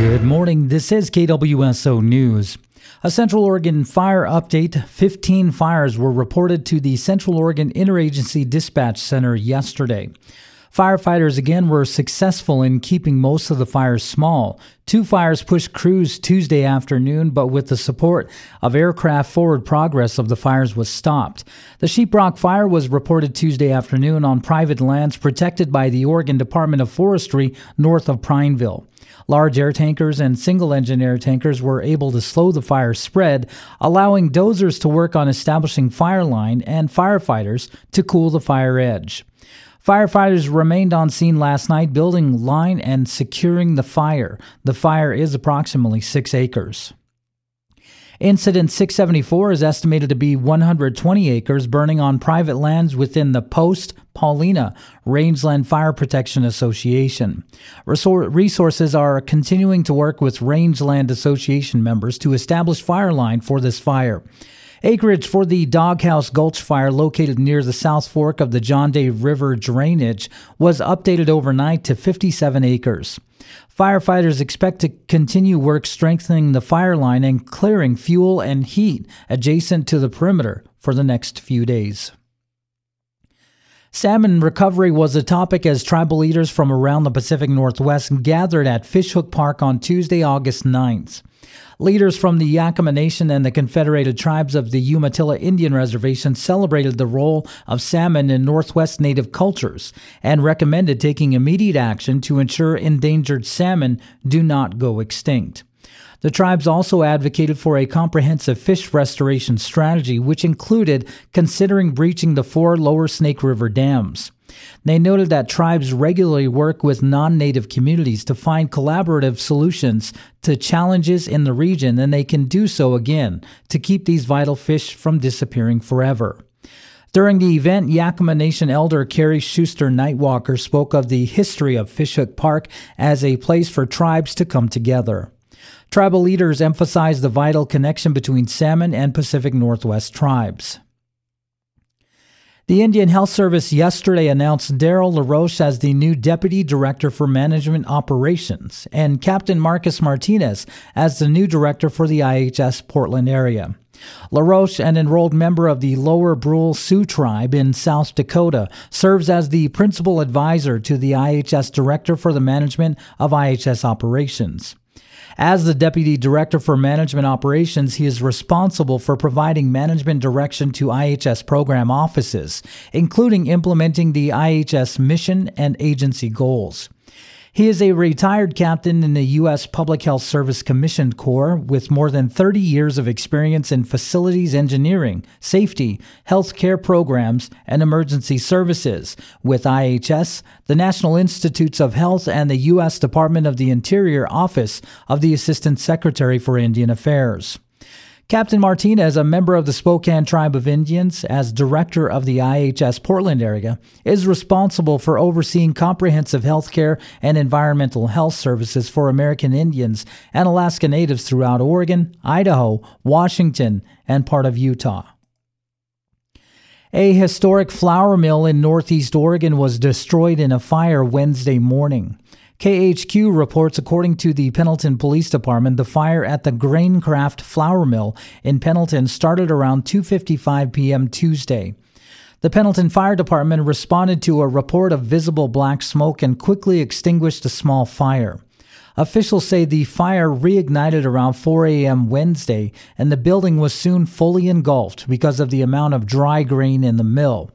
Good morning. This is KWSO News. A Central Oregon fire update 15 fires were reported to the Central Oregon Interagency Dispatch Center yesterday. Firefighters again were successful in keeping most of the fires small. Two fires pushed crews Tuesday afternoon, but with the support of aircraft, forward progress of the fires was stopped. The Sheeprock fire was reported Tuesday afternoon on private lands protected by the Oregon Department of Forestry north of Prineville. Large air tankers and single engine air tankers were able to slow the fire spread, allowing dozers to work on establishing fire line and firefighters to cool the fire edge. Firefighters remained on scene last night, building line and securing the fire. The fire is approximately six acres. Incident 674 is estimated to be 120 acres burning on private lands within the Post Paulina Rangeland Fire Protection Association. Resources are continuing to work with Rangeland Association members to establish fire line for this fire. Acreage for the Doghouse Gulch fire, located near the South Fork of the John Day River drainage, was updated overnight to 57 acres. Firefighters expect to continue work strengthening the fire line and clearing fuel and heat adjacent to the perimeter for the next few days. Salmon recovery was a topic as tribal leaders from around the Pacific Northwest gathered at Fishhook Park on Tuesday, August 9th. Leaders from the Yakama Nation and the Confederated Tribes of the Umatilla Indian Reservation celebrated the role of salmon in Northwest Native cultures and recommended taking immediate action to ensure endangered salmon do not go extinct. The tribes also advocated for a comprehensive fish restoration strategy, which included considering breaching the four lower Snake River dams. They noted that tribes regularly work with non native communities to find collaborative solutions to challenges in the region, and they can do so again to keep these vital fish from disappearing forever. During the event, Yakama Nation elder Carrie Schuster Nightwalker spoke of the history of Fishhook Park as a place for tribes to come together. Tribal leaders emphasized the vital connection between salmon and Pacific Northwest tribes. The Indian Health Service yesterday announced Daryl LaRoche as the new Deputy Director for Management Operations and Captain Marcus Martinez as the new Director for the IHS Portland area. LaRoche, an enrolled member of the Lower Brule Sioux Tribe in South Dakota, serves as the principal advisor to the IHS Director for the Management of IHS Operations. As the Deputy Director for Management Operations, he is responsible for providing management direction to IHS program offices, including implementing the IHS mission and agency goals. He is a retired captain in the U.S. Public Health Service Commissioned Corps with more than 30 years of experience in facilities engineering, safety, health care programs, and emergency services with IHS, the National Institutes of Health, and the U.S. Department of the Interior Office of the Assistant Secretary for Indian Affairs. Captain Martinez, a member of the Spokane Tribe of Indians, as director of the IHS Portland area, is responsible for overseeing comprehensive health care and environmental health services for American Indians and Alaska Natives throughout Oregon, Idaho, Washington, and part of Utah. A historic flour mill in northeast Oregon was destroyed in a fire Wednesday morning. KHQ reports according to the Pendleton Police Department, the fire at the Graincraft flour mill in Pendleton started around 2:55 p.m. Tuesday. The Pendleton Fire Department responded to a report of visible black smoke and quickly extinguished a small fire. Officials say the fire reignited around 4 a.m. Wednesday, and the building was soon fully engulfed because of the amount of dry grain in the mill.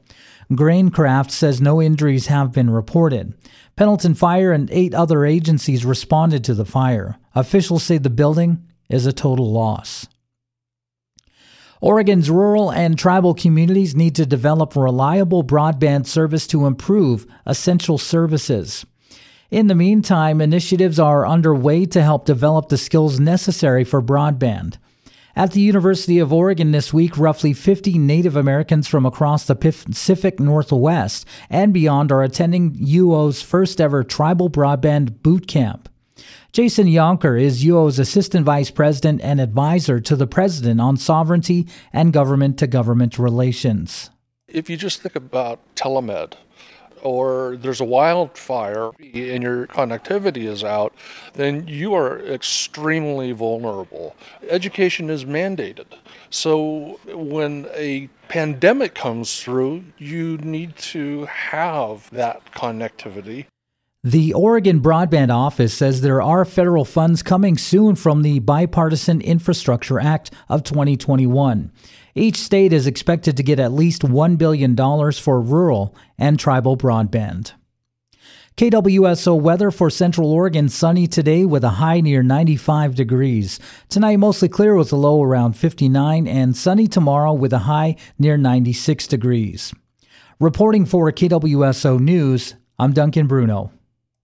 Graincraft says no injuries have been reported. Pendleton Fire and eight other agencies responded to the fire. Officials say the building is a total loss. Oregon's rural and tribal communities need to develop reliable broadband service to improve essential services. In the meantime, initiatives are underway to help develop the skills necessary for broadband. At the University of Oregon this week, roughly 50 Native Americans from across the Pacific Northwest and beyond are attending UO's first ever tribal broadband boot camp. Jason Younker is UO's Assistant Vice President and Advisor to the President on Sovereignty and Government to Government Relations. If you just think about telemed, or there's a wildfire and your connectivity is out, then you are extremely vulnerable. Education is mandated. So when a pandemic comes through, you need to have that connectivity. The Oregon Broadband Office says there are federal funds coming soon from the Bipartisan Infrastructure Act of 2021. Each state is expected to get at least $1 billion for rural and tribal broadband. KWSO weather for Central Oregon sunny today with a high near 95 degrees. Tonight mostly clear with a low around 59 and sunny tomorrow with a high near 96 degrees. Reporting for KWSO News, I'm Duncan Bruno.